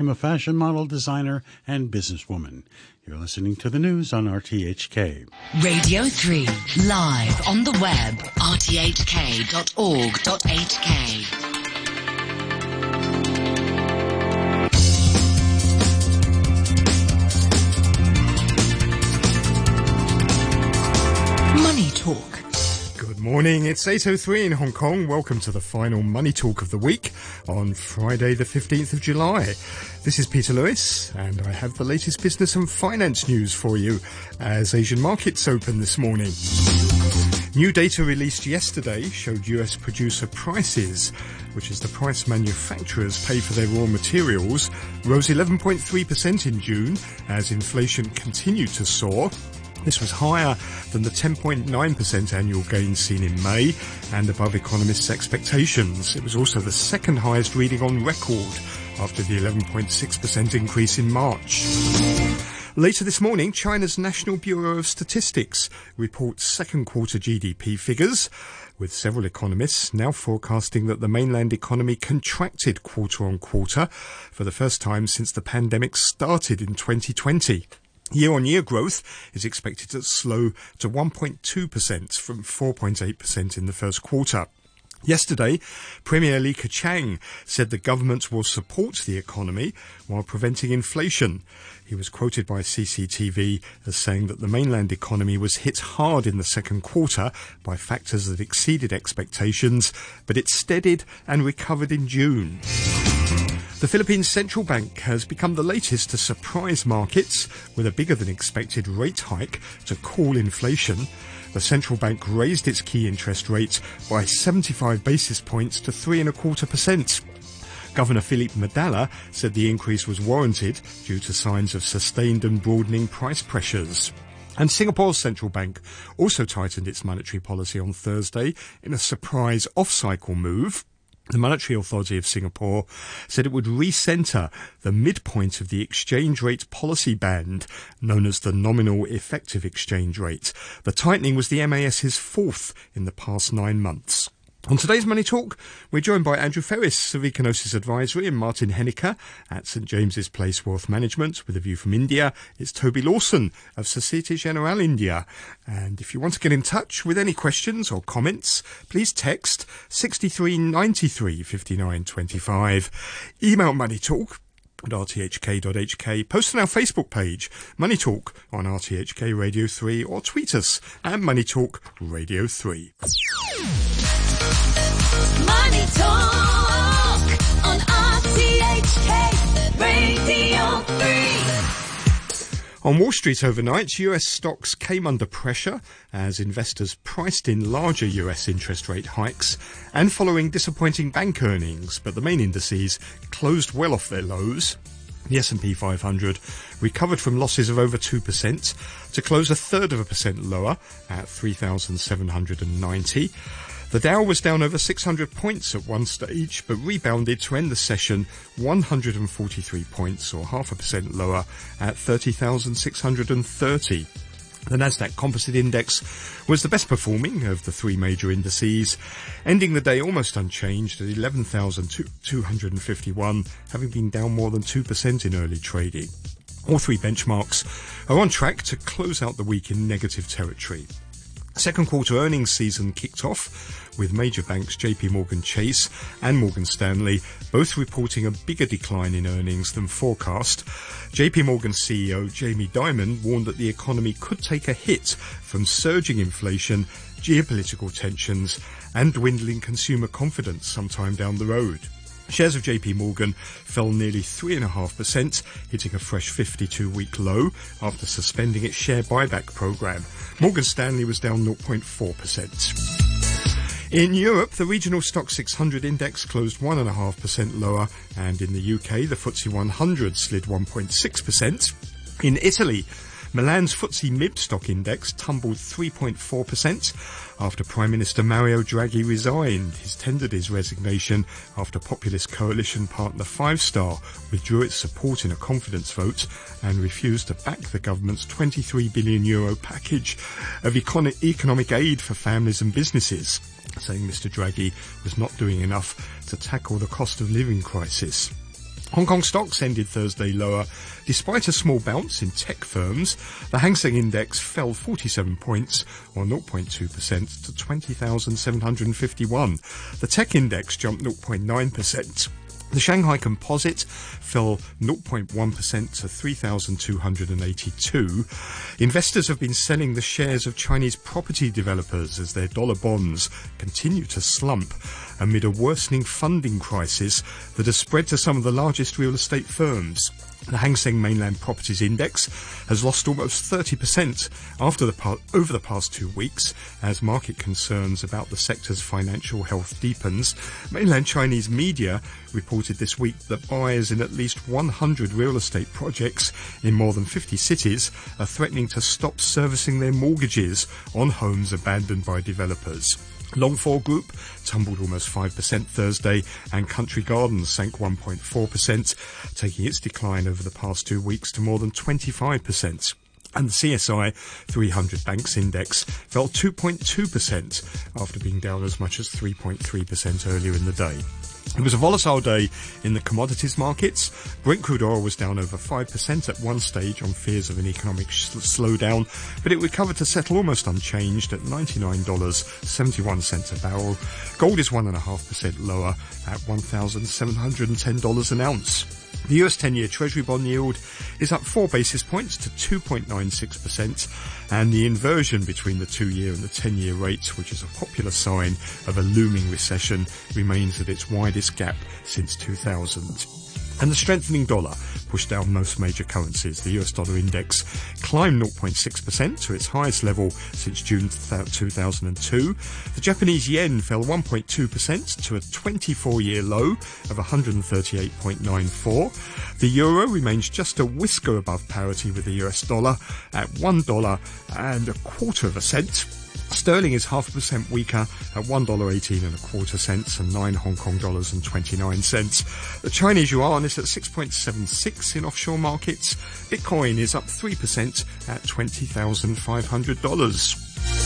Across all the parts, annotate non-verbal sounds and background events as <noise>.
I'm a fashion model, designer, and businesswoman. You're listening to the news on RTHK. Radio 3, live on the web, rthk.org.hk. morning, it's 8.03 in Hong Kong. Welcome to the final Money Talk of the week on Friday the 15th of July. This is Peter Lewis and I have the latest business and finance news for you as Asian markets open this morning. New data released yesterday showed US producer prices, which is the price manufacturers pay for their raw materials, rose 11.3% in June as inflation continued to soar this was higher than the 10.9% annual gain seen in May and above economists' expectations. It was also the second highest reading on record after the 11.6% increase in March. Later this morning, China's National Bureau of Statistics reports second quarter GDP figures, with several economists now forecasting that the mainland economy contracted quarter on quarter for the first time since the pandemic started in 2020. Year-on-year growth is expected to slow to 1.2% from 4.8% in the first quarter. Yesterday, Premier Li Keqiang said the government will support the economy while preventing inflation. He was quoted by CCTV as saying that the mainland economy was hit hard in the second quarter by factors that exceeded expectations, but it steadied and recovered in June. The Philippines Central Bank has become the latest to surprise markets with a bigger than expected rate hike to cool inflation. The central bank raised its key interest rate by 75 basis points to three and a quarter percent. Governor Philip Medalla said the increase was warranted due to signs of sustained and broadening price pressures. And Singapore's central bank also tightened its monetary policy on Thursday in a surprise off-cycle move. The Monetary Authority of Singapore said it would recenter the midpoint of the exchange rate policy band, known as the nominal effective exchange rate. The tightening was the MAS's fourth in the past nine months. On today's Money Talk, we're joined by Andrew Freris of Ecognosis Advisory and Martin Hennecke at St James's Place Wealth Management with a view from India. It's Toby Lawson of Societe Generale India. And if you want to get in touch with any questions or comments, please text 6393 59 25. Email Money Talk at rthk.hk. Post on our Facebook page, Money Talk on RTHK Radio 3, or tweet us at Money Talk Radio 3. Money Talk on RTHK Radio 3. On Wall Street overnight, US stocks came under pressure as investors priced in larger US interest rate hikes and following disappointing bank earnings, but the main indices closed well off their lows. The S&P 500 recovered from losses of over 2% to close a third of a percent lower at 3,790. The Dow was down over 600 points at one stage, but rebounded to end the session 143 points or half a percent lower at 30,630. The Nasdaq Composite Index was the best performing of the three major indices, ending the day almost unchanged at 11,251, having been down more than 2% in early trading. All three benchmarks are on track to close out the week in negative territory. Second quarter earnings season kicked off with major banks JP Morgan Chase and Morgan Stanley both reporting a bigger decline in earnings than forecast. JP Morgan CEO Jamie Dimon warned that the economy could take a hit from surging inflation, geopolitical tensions, and dwindling consumer confidence sometime down the road. Shares of JP Morgan fell nearly 3.5%, hitting a fresh 52-week low after suspending its share buyback program. Morgan Stanley was down 0.4%. In Europe, the regional Stoxx 600 index closed 1.5% lower, and in the UK, the FTSE 100 slid 1.6%. In Italy, Milan's FTSE MIB stock index tumbled 3.4% after Prime Minister Mario Draghi resigned. He's tendered his resignation after populist coalition partner Five Star withdrew its support in a confidence vote and refused to back the government's 23 billion euro package of econ- economic aid for families and businesses, saying Mr Draghi was not doing enough to tackle the cost of living crisis. Hong Kong stocks ended Thursday lower. Despite a small bounce in tech firms, the Hang Seng Index fell 47 points, or 0.2%, to 20,751. The tech index jumped 0.9%. The Shanghai Composite fell 0.1% to 3,282. Investors have been selling the shares of Chinese property developers as their dollar bonds continue to slump amid a worsening funding crisis that has spread to some of the largest real estate firms. The Hang Seng Mainland Properties Index has lost almost 30% after the pa- over the past two weeks as market concerns about the sector's financial health deepens. Mainland Chinese media reported this week that buyers in at least 100 real estate projects in more than 50 cities are threatening to stop servicing their mortgages on homes abandoned by developers. Longfor Group tumbled almost 5% Thursday, and Country Gardens sank 1.4%, taking its decline over the past two weeks to more than 25%. And the CSI 300 Banks Index fell 2.2% after being down as much as 3.3% earlier in the day. It was a volatile day in the commodities markets. Brent crude oil was down over 5% at one stage on fears of an economic sh- slowdown, but it recovered to settle almost unchanged at $99.71 a barrel. Gold is 1.5% lower at $1,710 an ounce. The US 10 year Treasury bond yield is up 4 basis points to 2.96%, and the inversion between the 2 year and the 10 year rates, which is a popular sign of a looming recession, remains at its widest gap since 2000. And the strengthening dollar pushed down most major currencies. The US dollar index climbed 0.6% to its highest level since June 2002. The Japanese yen fell 1.2% to a 24 year low of 138.94. The euro remains just a whisker above parity with the US dollar at $1 and a quarter of a cent. Sterling is half a percent weaker at $1.18 and a quarter cents and 9 Hong Kong dollars and 29 cents. The Chinese yuan is at 6.76 in offshore markets. Bitcoin is up 3% at $20,500.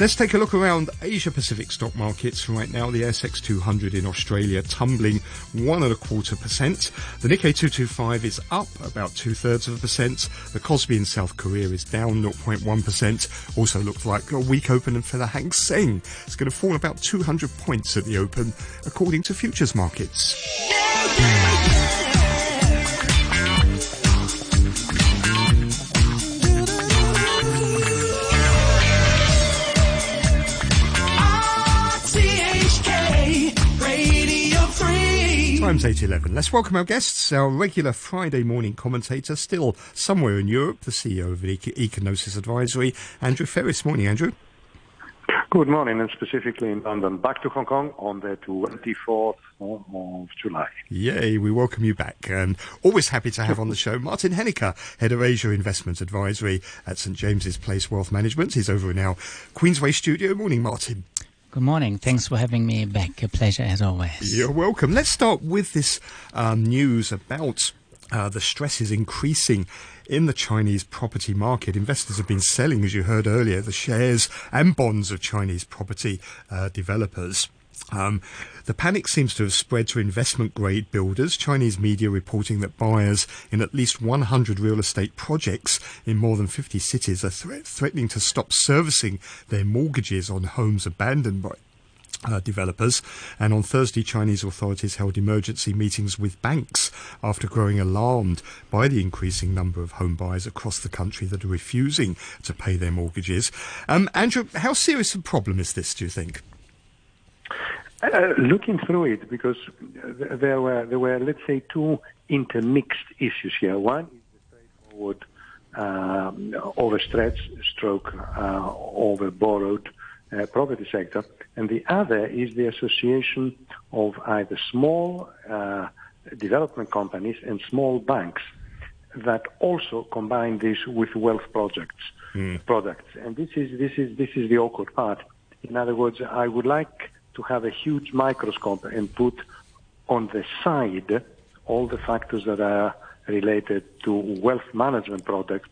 Let's take a look around Asia Pacific stock markets right now. The ASX 200 in Australia tumbling one and a quarter percent. The Nikkei 225 is up about two thirds of a percent. The Kospi in South Korea is down 0.1 percent. Also looks like a weak opening for the Hang Seng. It's going to fall about 200 points at the open, according to futures markets. Times 8.11. Let's welcome our guests. Our regular Friday morning commentator, still somewhere in Europe, the CEO of Eco- Ecognosis Advisory, Andrew Freris. Morning, Andrew. Good morning, and specifically in London. Back to Hong Kong on the 24th of July. Yay, we welcome you back. And always happy to have on the show <laughs> Martin Hennecke, Head of Asia Investment Advisory at St James's Place Wealth Management. He's over in our Queensway studio. Morning, Martin. Good morning. Thanks for having me back. A pleasure as always. You're welcome. Let's start with this um, news about uh, the stresses increasing in the Chinese property market. Investors have been selling, as you heard earlier, the shares and bonds of Chinese property uh, developers. Um, the panic seems to have spread to investment grade builders. Chinese media reporting that buyers in at least 100 real estate projects in more than 50 cities are thre- threatening to stop servicing their mortgages on homes abandoned by uh, developers. And on Thursday, Chinese authorities held emergency meetings with banks after growing alarmed by the increasing number of home buyers across the country that are refusing to pay their mortgages. Um, Andrew, how serious a problem is this, do you think? Uh, looking through it, because there were, there were, let's say, two intermixed issues here. One is the straightforward um, overstretched stroke uh, overborrowed uh, property sector, and the other is the association of either small uh, development companies and small banks that also combine this with wealth projects products. And this is this is this is the awkward part. In other words, I would like to have a huge microscope and put on the side all the factors that are related to wealth management products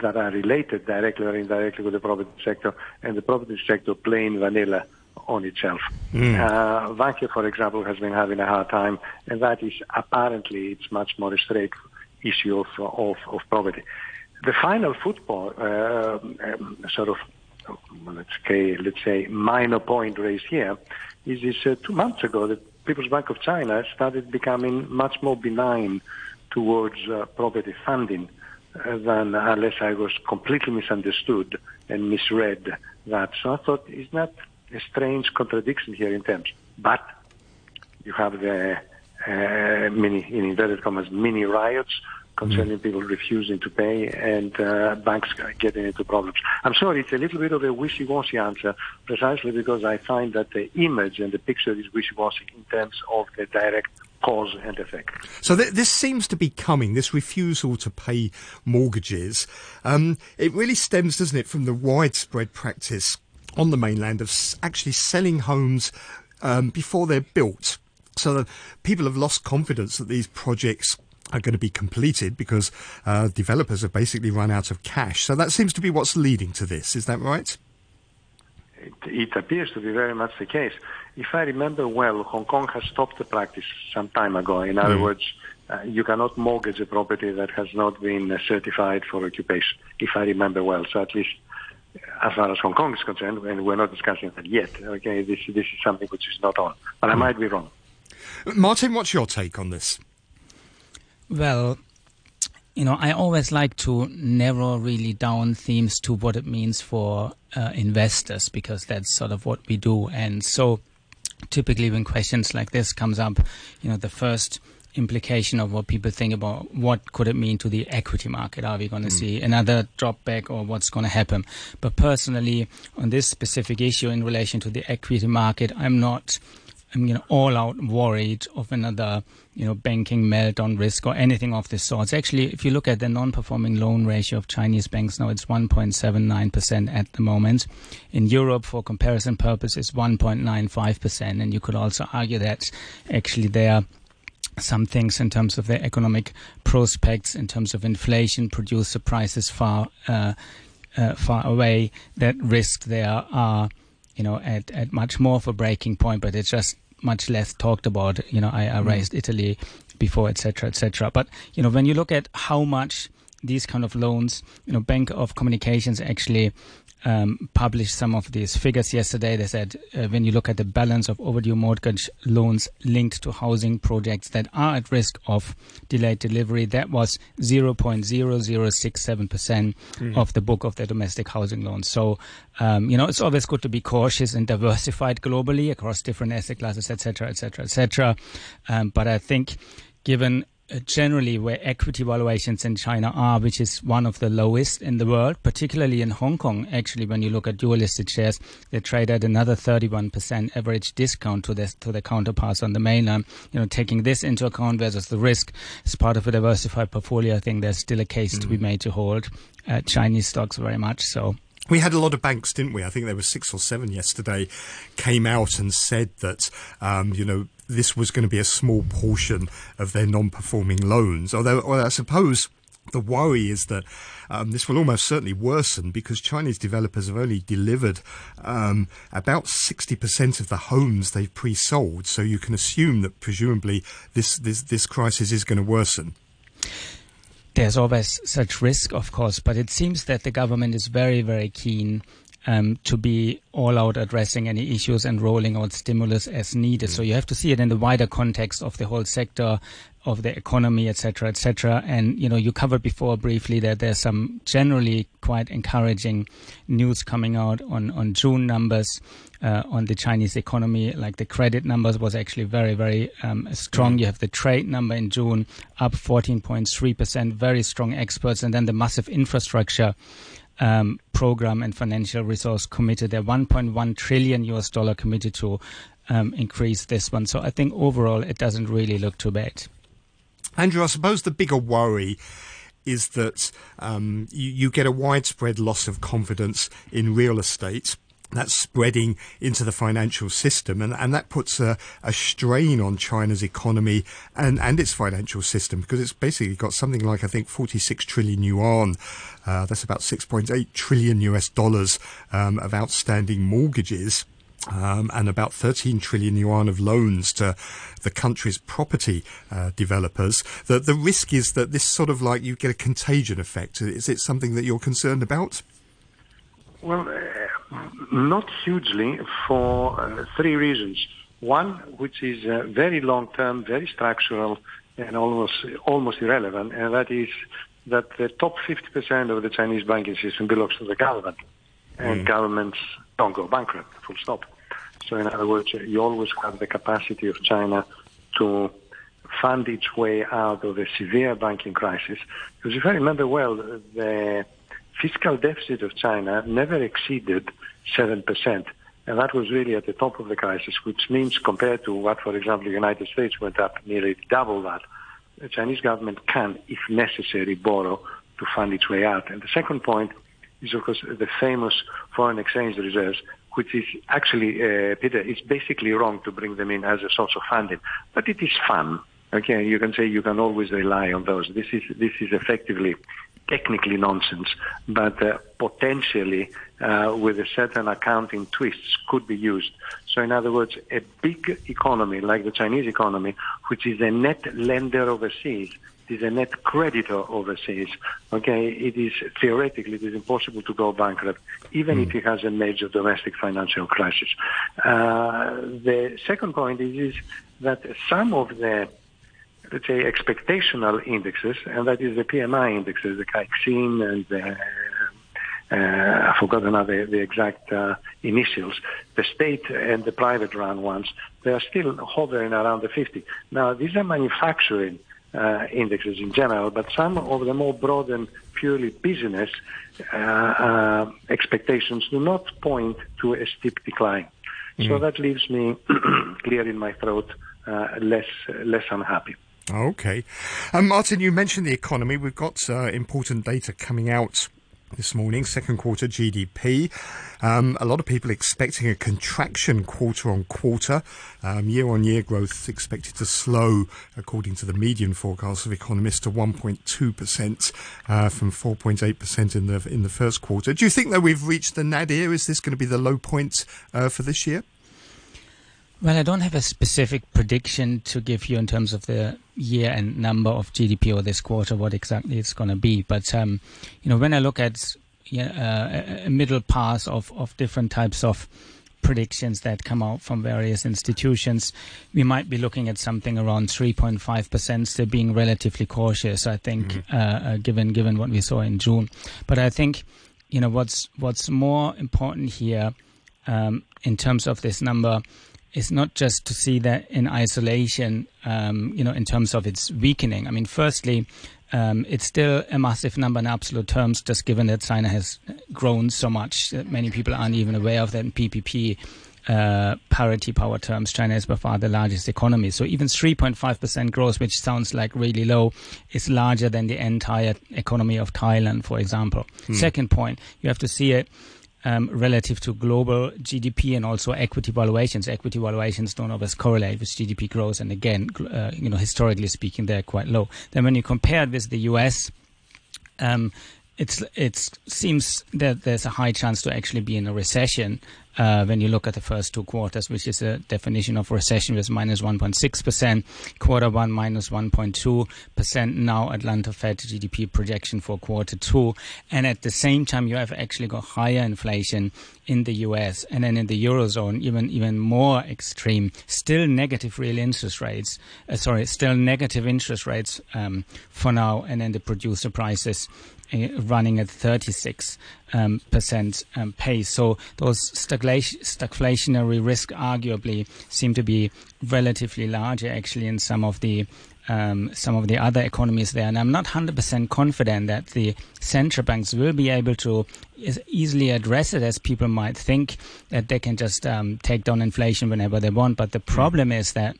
that are related directly or indirectly with the property sector and the property sector plain vanilla on itself. Uh, Vanke, for example, has been having a hard time, and that is apparently it's much more a straight issue of, of, of property. The final football, uh, um, sort of, let's say, let's say, minor point raised here is this uh, two months ago the People's Bank of China started becoming much more benign towards uh, property funding uh, than unless I was completely misunderstood and misread that. So I thought, is that a strange contradiction here in terms? But you have the uh, mini, in inverted commas, mini riots concerning people refusing to pay and uh, banks getting into problems. I'm sorry, it's a little bit of a wishy-washy answer, precisely because I find that the image and the picture is wishy-washy in terms of the direct cause and effect. So th- this seems to be coming, this refusal to pay mortgages. Um, it really stems, doesn't it, from the widespread practice on the mainland of s- actually selling homes um, before they're built. So people have lost confidence that these projects are going to be completed because uh, developers have basically run out of cash. So that seems to be what's leading to this. Is that right? It, it appears to be very much the case. If I remember well, Hong Kong has stopped the practice some time ago. In other words, uh, you cannot mortgage a property that has not been uh, certified for occupation, if I remember well. So at least as far as Hong Kong is concerned, and we're not discussing that yet, okay, this, this is something which is not on. But I might be wrong. Martin, what's your take on this? Well, you know, I always like to narrow really down themes to what it means for uh, investors because that's sort of what we do. And so, typically, when questions like this comes up, you know, the first implication of what people think about what could it mean to the equity market. Are we going to see another drop back or what's going to happen? But personally on this specific issue in relation to the equity market i'm not you know all out worried of another you know banking meltdown risk or anything of this sort. Actually, if you look at the non-performing loan ratio of Chinese banks now, it's 1.79 percent at the moment. In Europe, for comparison purposes, 1.95 percent, and you could also argue that actually there are some things in terms of their economic prospects, in terms of inflation, producer prices far uh, uh, far away. That risk there are you know, at, at much more of a breaking point, but it's just much less talked about. You know, I, I mm. raised Italy before, etc., etc. But you know, when you look at how much these kind of loans, you know, Bank of Communications actually um, published some of these figures yesterday. They said uh, when you look at the balance of overdue mortgage loans linked to housing projects that are at risk of delayed delivery, that was 0.0067% of the book of the domestic housing loans. So, um, you know, it's always good to be cautious and diversified globally across different asset classes, etc., etc., etc. But I think given generally where equity valuations in China are, which is one of the lowest in the world, particularly in Hong Kong. Actually, when you look at dual listed shares, they trade at another 31% average discount to this to the counterparts on the mainland. You know, taking this into account versus the risk as part of a diversified portfolio, I think there's still a case to be made to hold uh, Chinese stocks very much so. We had a lot of banks, didn't we? I think there were six or seven yesterday, came out and said that, um, you know, this was going to be a small portion of their non-performing loans. Although, well, I suppose the worry is that um, this will almost certainly worsen because Chinese developers have only delivered um, about 60% of the homes they've pre-sold. So you can assume that presumably this, this, this crisis is going to worsen. There's always such risk, of course, but it seems that the government is very, very keen um, to be all out addressing any issues and rolling out stimulus as needed. So you have to see it in the wider context of the whole sector, of the economy, etc., etc. And you know, you covered before briefly that there's some generally quite encouraging news coming out on on June numbers. Uh, on the Chinese economy, like the credit numbers was actually very, very um, strong. You have the trade number in June up 14.3%, very strong exports, and then the massive infrastructure um, program and financial resource committed. They're 1.1 trillion US dollar committed to um, increase this one. So I think overall it doesn't really look too bad. Andrew, I suppose the bigger worry is that um, you, you get a widespread loss of confidence in real estate. That's spreading into the financial system, and, and that puts a, a strain on China's economy and, and its financial system because it's basically got something like, I think, 46 trillion yuan. Uh, that's about 6.8 trillion US dollars um, of outstanding mortgages. Um, and about 13 trillion yuan of loans to the country's property uh, developers. The, the risk is that this sort of like you get a contagion effect. Is it something that you're concerned about? Well, not hugely for uh, three reasons. One, which is uh, very long-term, very structural, and almost almost irrelevant, and that is that the top 50% of the Chinese banking system belongs to the government, and governments don't go bankrupt. Full stop. So, in other words, you always have the capacity of China to fund its way out of a severe banking crisis. Because if I remember well, the fiscal deficit of China never exceeded 7%. And that was really at the top of the crisis, which means compared to what, for example, the United States went up nearly double that, the Chinese government can, if necessary, borrow to fund its way out. And the second point is, of course, the famous foreign exchange reserves, which is actually, uh, Peter, it's basically wrong to bring them in as a source of funding. But it is fun. Okay, you can say you can always rely on those. This is, this is effectively technically nonsense, but uh, potentially uh, with a certain accounting twists could be used. So in other words, a big economy like the Chinese economy, which is a net lender overseas, is a net creditor overseas. Okay, it is theoretically it is impossible to go bankrupt, even if it has a major domestic financial crisis. Uh, the second point is, is that some of the let's say, expectational indexes, and that is the PMI indexes, the Caixin and the, uh, I forgot another, the exact uh, initials, the state and the private run ones, they are still hovering around the 50. Now, these are manufacturing uh, indexes in general, but some of the more broad and purely business uh, uh, expectations do not point to a steep decline. So that leaves me <clears throat> clear in my throat, uh, less less unhappy. Okay. Um, Martin, you mentioned the economy. We've got uh, important data coming out this morning, second quarter GDP. Um, a lot of people expecting a contraction quarter on quarter. Um, year on year growth expected to slow, according to the median forecast of economists, to 1.2% uh, from 4.8% in the in the first quarter. Do you think that we've reached the nadir? Is this going to be the low point uh, for this year? Well, I don't have a specific prediction to give you in terms of the year and number of GDP or this quarter, what exactly it's going to be. But um, you know, when I look at yeah, uh, a middle pass of, of different types of predictions that come out from various institutions, we might be looking at something around 3.5%, still being relatively cautious. I think, uh, uh, given given what we saw in June. But I think, you know, what's what's more important here um, in terms of this number is not just to see that in isolation, um, you know, in terms of its weakening. I mean, firstly, um, it's still a massive number in absolute terms, just given that China has grown so much that many people aren't even aware of that in PPP. Uh, parity power terms, China is by far the largest economy. So even 3.5% growth, which sounds like really low, is larger than the entire economy of Thailand, for example. Second point, you have to see it um, relative to global GDP and also equity valuations. Equity valuations don't always correlate with GDP growth, and again, uh, you know, historically speaking, they're quite low. Then when you compare it with the US, um, it's it seems that there's a high chance to actually be in a recession uh, when you look at the first two quarters, which is a definition of recession was minus 1.6 percent, quarter one minus minus 1.2 percent. Now Atlanta Fed GDP projection for quarter two, and at the same time you have actually got higher inflation in the US and then in the eurozone even even more extreme. Still negative real interest rates. Uh, sorry, still negative interest rates um, for now, and then the producer prices uh, running at 36 um, percent um, pace. So those stagflation, stagflationary risk arguably seem to be relatively larger actually in some of the um, some of the other economies there. And I'm not 100% confident that the central banks will be able to as easily address it as people might think that they can just um, take down inflation whenever they want. But the problem is that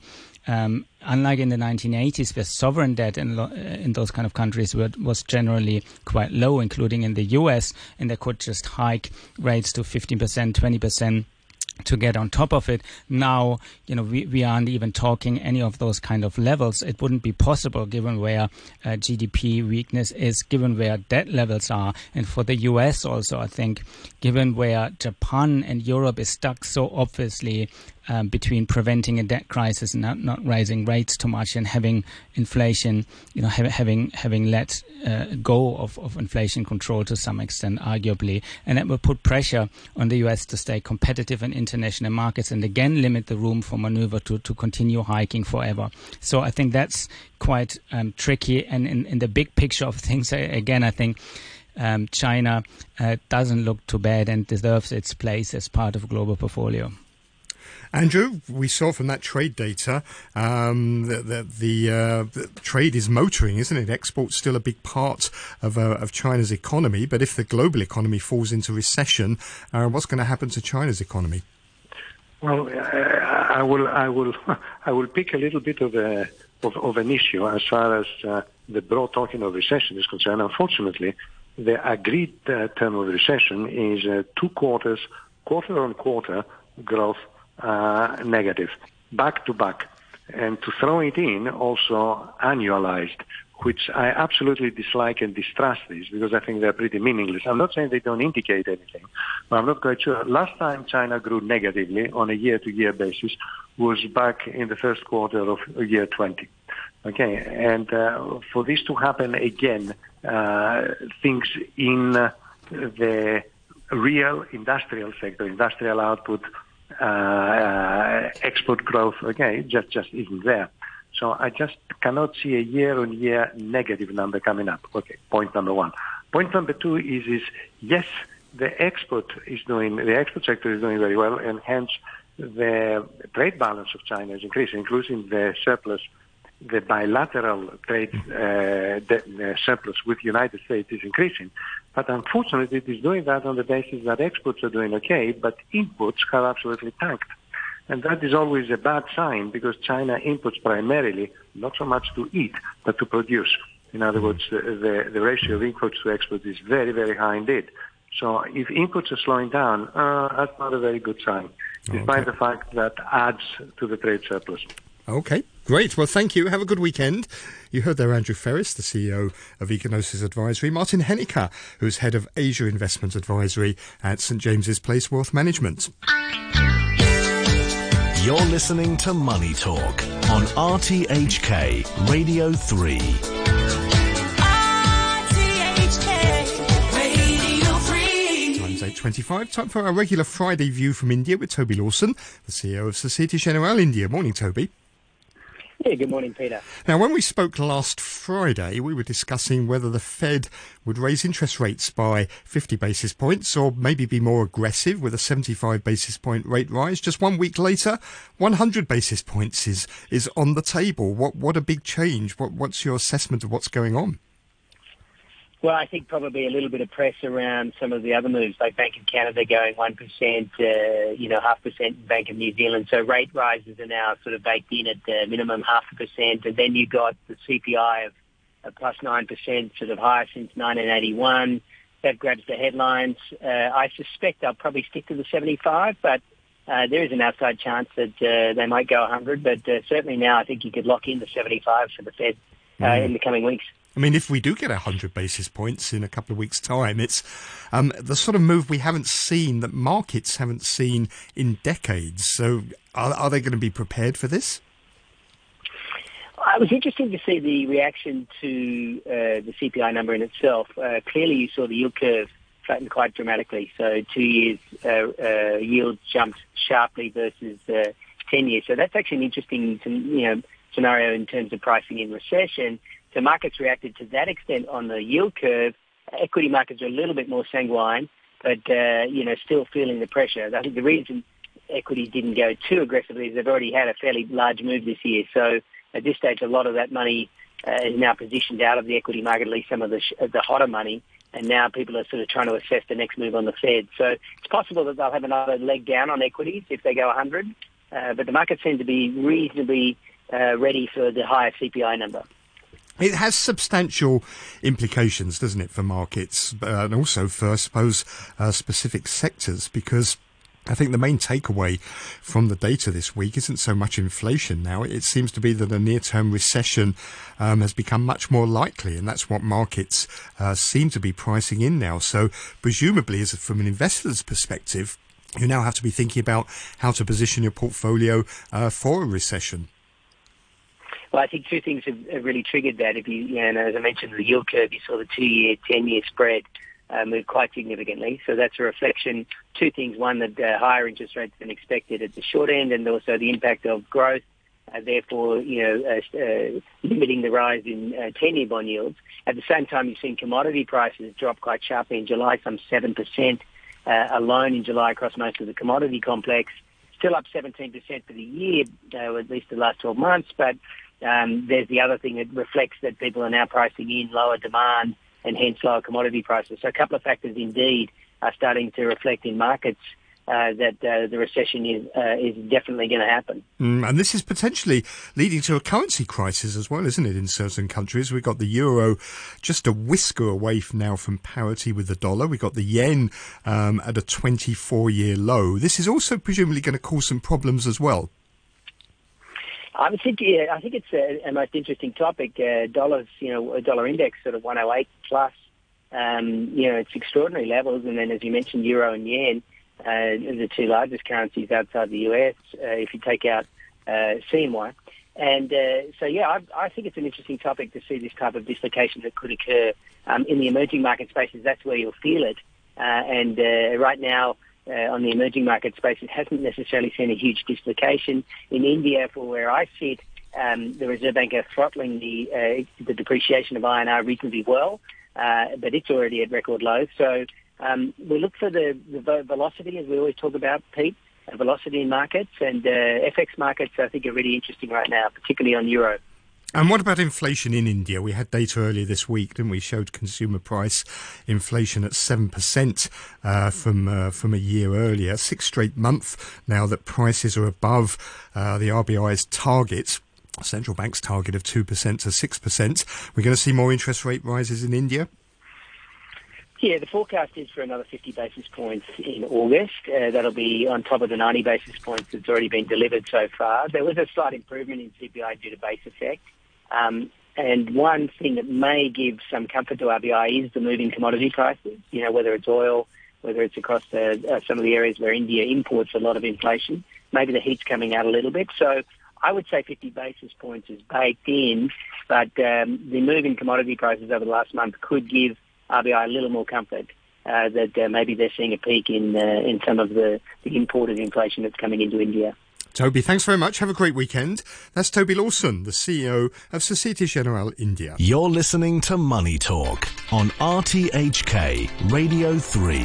um, unlike in the 1980s, where sovereign debt in, lo- uh, in those kind of countries were, was generally quite low, including in the US, and they could just hike rates to 15%, 20%. to get on top of it. Now, you know, we, we aren't even talking any of those kind of levels. It wouldn't be possible given where uh, GDP weakness is, given where debt levels are. And for the US also, I think, given where Japan and Europe is stuck so obviously um, between preventing a debt crisis and not, not rising rates too much and having inflation, you know, ha- having having let uh, go of, of inflation control to some extent, arguably, and that will put pressure on the U.S. to stay competitive in international markets and again limit the room for maneuver to, to continue hiking forever. So I think that's quite um, tricky. And in, in the big picture of things, again, I think. Um, China uh, doesn't look too bad and deserves its place as part of global portfolio. Andrew, we saw from that trade data um, that, that the, uh, trade is motoring, isn't it? Export's still a big part of, uh, of China's economy, but if the global economy falls into recession, uh, what's going to happen to China's economy? Well, uh, I will, I will, <laughs> I will pick a little bit of a of, of an issue as far as uh, the broad talking of recession is concerned. Unfortunately, the agreed uh, term of recession is two quarters, quarter on quarter growth negative, back to back. And to throw it in also annualized, which I absolutely dislike and distrust these because I think they're pretty meaningless. I'm not saying they don't indicate anything, but I'm not quite sure. Last time China grew negatively on a year-to-year basis was back in the first quarter of year 20. Okay, and uh, for this to happen again, uh, things in the real industrial sector, industrial output uh, Uh, export growth, okay, just, just isn't there. So I just cannot see a year-on-year negative number coming up. Okay, point number one. Point number two is, is yes, the export is doing, the export sector is doing very well, and hence the trade balance of China is increasing, including the surplus the bilateral trade uh, the, surplus with the United States is increasing. But unfortunately, it is doing that on the basis that exports are doing okay, but inputs have absolutely tanked. And that is always a bad sign because China imports primarily not so much to eat, but to produce. In other words, the, the, the ratio of imports to exports is very, very high indeed. So if inputs are slowing down, uh, that's not a very good sign, despite okay. the fact that adds to the trade surplus. Okay, great. Well, thank you. Have a good weekend. You heard there Andrew Freris, the CEO of Ecognosis Advisory, Martin Hennecke, who's head of Asia Investment Advisory at St James's Place Wealth Management. You're listening to Money Talk on RTHK Radio 3. Times 8.25. Time for our regular Friday view from India with Toby Lawson, the CEO of Societe Generale India. Morning, Toby. Yeah, good morning, Peter. Now, when we spoke last Friday, we were discussing whether the Fed would raise interest rates by 50 basis points or maybe be more aggressive with a 75 basis point rate rise. Just one week later, 100 basis points is, is on the table. What, what a big change. What, what's your assessment of what's going on? Well, I think probably a little bit of press around some of the other moves, like Bank of Canada going 1%, uh, you know, half percent Bank of New Zealand. So rate rises are now sort of baked in at the minimum half a percent. And then you've got the CPI of, of plus 9%, sort of higher since 1981. That grabs the headlines. Uh, I suspect they'll probably stick to the 75, but uh, there is an outside chance that uh, they might go 100. But uh, certainly now I think you could lock in the 75 for the Fed uh, mm. in the coming weeks. I mean, if we do get 100 basis points in a couple of weeks' time, it's um, the sort of move we haven't seen, that markets haven't seen in decades. So are, are they going to be prepared for this? It was interesting to see the reaction to uh, the CPI number in itself. Uh, clearly, you saw the yield curve flatten quite dramatically. So two years uh, uh yield jumped sharply versus uh, 10 years. So that's actually an interesting you know, scenario in terms of pricing in recession. So markets reacted to that extent on the yield curve. Equity markets are a little bit more sanguine, but uh, you know still feeling the pressure. I think the reason equities didn't go too aggressively is they've already had a fairly large move this year. So at this stage, a lot of that money uh, is now positioned out of the equity market, at least some of the sh- the hotter money. And now people are sort of trying to assess the next move on the Fed. So it's possible that they'll have another leg down on equities if they go 100. Uh, but the markets seem to be reasonably uh, ready for the higher CPI number. It has substantial implications, doesn't it, for markets uh, and also for, I suppose, uh, specific sectors because I think the main takeaway from the data this week isn't so much inflation now. It seems to be that a near-term recession um, has become much more likely, and that's what markets uh, seem to be pricing in now. So, presumably, as from an investor's perspective, you now have to be thinking about how to position your portfolio uh, for a recession. Well, I think two things have, have really triggered that. If you, you know, as I mentioned, the yield curve, you saw the two-year, ten-year spread uh, move quite significantly. So that's a reflection. Two things: one, that uh, higher interest rates than expected at the short end, and also the impact of growth. Uh, therefore, you know, uh, uh, limiting the rise in uh, 10-year bond yields. At the same time, you've seen commodity prices drop quite sharply in July, some 7% uh, alone in July across most of the commodity complex. Still up 17% for the year, uh, at least the last 12 months, but um, there's the other thing that reflects that people are now pricing in lower demand and hence lower commodity prices. So a couple of factors indeed are starting to reflect in markets uh, that uh, the recession is uh, is definitely going to happen. Mm, and this is potentially leading to a currency crisis as well, isn't it? In certain countries, we've got the euro just a whisker away from now from parity with the dollar. We've got the yen um, at a 24-year low. This is also presumably going to cause some problems as well. I think yeah, I think it's a, a most interesting topic. Uh, dollars, you know, a dollar index sort of 108 plus. Um, you know, it's extraordinary levels, and then as you mentioned, euro and yen, uh, the two largest currencies outside the US. Uh, if you take out uh, CNY, and uh, so yeah, I, I think it's an interesting topic to see this type of dislocation that could occur um, in the emerging market spaces. That's where you'll feel it, uh, and uh, right now uh, on the emerging market space, it hasn't necessarily seen a huge dislocation. In India, for where I sit, um, the Reserve Bank are throttling the uh, the depreciation of INR reasonably well, uh, but it's already at record lows. So um, we look for the, the velocity, as we always talk about, Pete, velocity in markets, and uh, FX markets I think are really interesting right now, particularly on euro. And what about inflation in India? We had data earlier this week, didn't we? Showed consumer price inflation at seven percent uh, from uh, from a year earlier. Six straight month now that prices are above uh, the RBI's target. Central bank's target of 2% to 6%. We're going to see more interest rate rises in India? Yeah, the forecast is for another 50 basis points in August. Uh, that'll be on top of the 90 basis points that's already been delivered so far. There was a slight improvement in CPI due to base effect. Um, and one thing that may give some comfort to RBI is the moving commodity prices, you know, whether it's oil, whether it's across the, uh, some of the areas where India imports a lot of inflation. Maybe the heat's coming out a little bit. So I would say 50 basis points is baked in, but um, the move in commodity prices over the last month could give RBI a little more comfort uh, that uh, maybe they're seeing a peak in uh, in some of the, the imported inflation that's coming into India. Toby, thanks very much. Have a great weekend. That's Toby Lawson, the CEO of Societe Generale India. You're listening to Money Talk on RTHK Radio 3.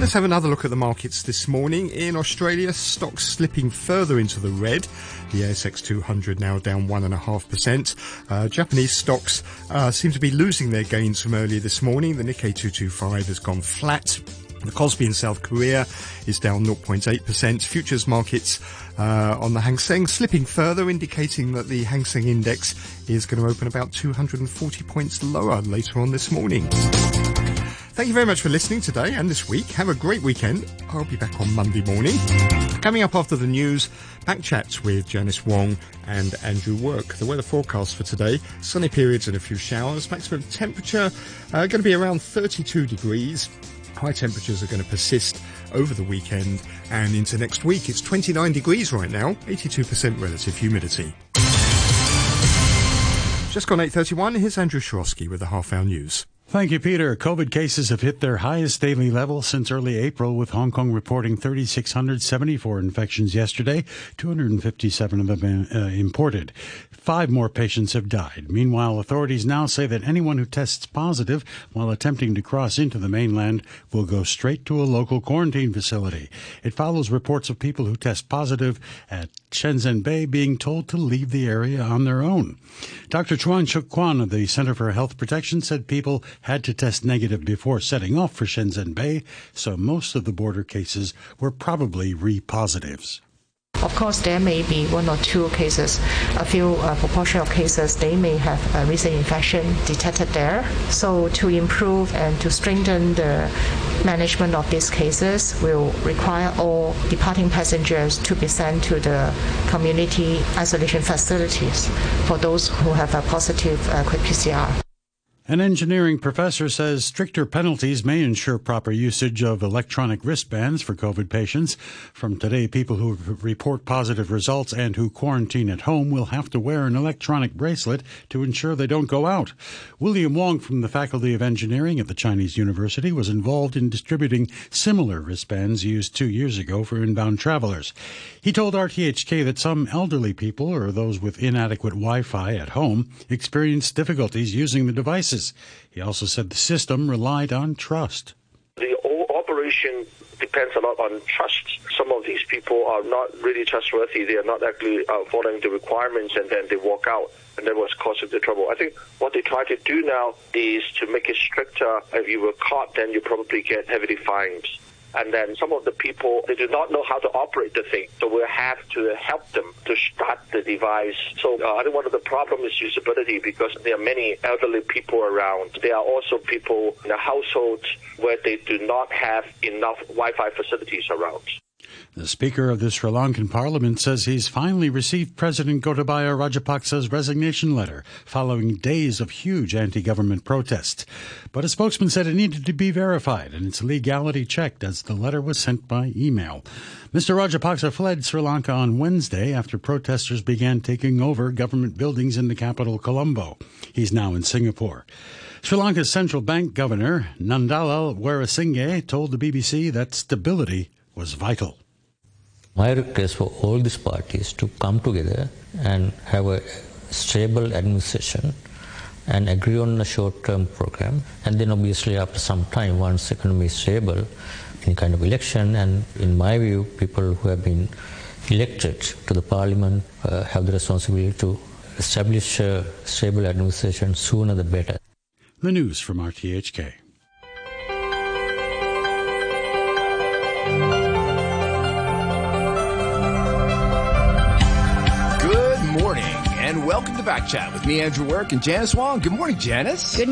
Let's have another look at the markets this morning. In Australia, stocks slipping further into the red. The ASX 200 now down 1.5%. Uh, Japanese stocks uh, seem to be losing their gains from earlier this morning. The Nikkei 225 has gone flat. The Kospi in South Korea is down 0.8%. Futures markets uh, on the Hang Seng slipping further, indicating that the Hang Seng index is going to open about 240 points lower later on this morning. Thank you very much for listening today and this week. Have a great weekend. I'll be back on Monday morning. Coming up after the news, back chats with Janice Wong and Andrew Work. The weather forecast for today, sunny periods and a few showers. Maximum temperature uh, going to be around 32 degrees. High temperatures are going to persist over the weekend and into next week. It's 29 degrees right now, 82% relative humidity. Just gone 8.31, here's Andrew Shorosky with the Half Hour News. Thank you, Peter. COVID cases have hit their highest daily level since early April, with Hong Kong reporting 3,674 infections yesterday, 257 of them uh, imported. Five more patients have died. Meanwhile, authorities now say that anyone who tests positive while attempting to cross into the mainland will go straight to a local quarantine facility. It follows reports of people who test positive at Shenzhen Bay being told to leave the area on their own. Dr. Chuang Shuk Kwan of the Center for Health Protection said people had to test negative before setting off for Shenzhen Bay, so most of the border cases were probably re positives. Of course, there may be one or two cases, a few uh, proportion of cases, they may have a recent infection detected there. So to improve and to strengthen the management of these cases will require all departing passengers to be sent to the community isolation facilities for those who have a positive uh, quick PCR. An engineering professor says stricter penalties may ensure proper usage of electronic wristbands for COVID patients. From today, people who report positive results and who quarantine at home will have to wear an electronic bracelet to ensure they don't go out. William Wong from the Faculty of Engineering at the Chinese University was involved in distributing similar wristbands used two years ago for inbound travelers. He told RTHK that some elderly people or those with inadequate Wi-Fi at home experienced difficulties using the devices. He also said the system relied on trust. The operation depends a lot on trust. Some of these people are not really trustworthy. They are not actually uh, following the requirements, and then they walk out, and that was causing the trouble. I think what they try to do now is to make it stricter. If you were caught, then you probably get heavily fined. And then some of the people, they do not know how to operate the thing. So we'll have to help them to start the device. So uh, I think one of the problems is usability because there are many elderly people around. There are also people in the households where they do not have enough Wi-Fi facilities around. The Speaker of the Sri Lankan Parliament says he's finally received President Gotabaya Rajapaksa's resignation letter following days of huge anti government protests. But a spokesman said it needed to be verified and its legality checked as the letter was sent by email. Mr. Rajapaksa fled Sri Lanka on Wednesday after protesters began taking over government buildings in the capital, Colombo. He's now in Singapore. Sri Lanka's central bank governor, Nandalal Weerasinghe, told the BBC that stability was vital. My request for all these parties to come together and have a stable administration and agree on a short-term program. And then obviously after some time, once the economy is stable, any kind of election, and in my view, people who have been elected to the parliament uh, have the responsibility to establish a stable administration sooner the better. The news from RTHK. Welcome to Back Chat with me, Andrew Work, and Janice Wong. Good morning, Janice. Good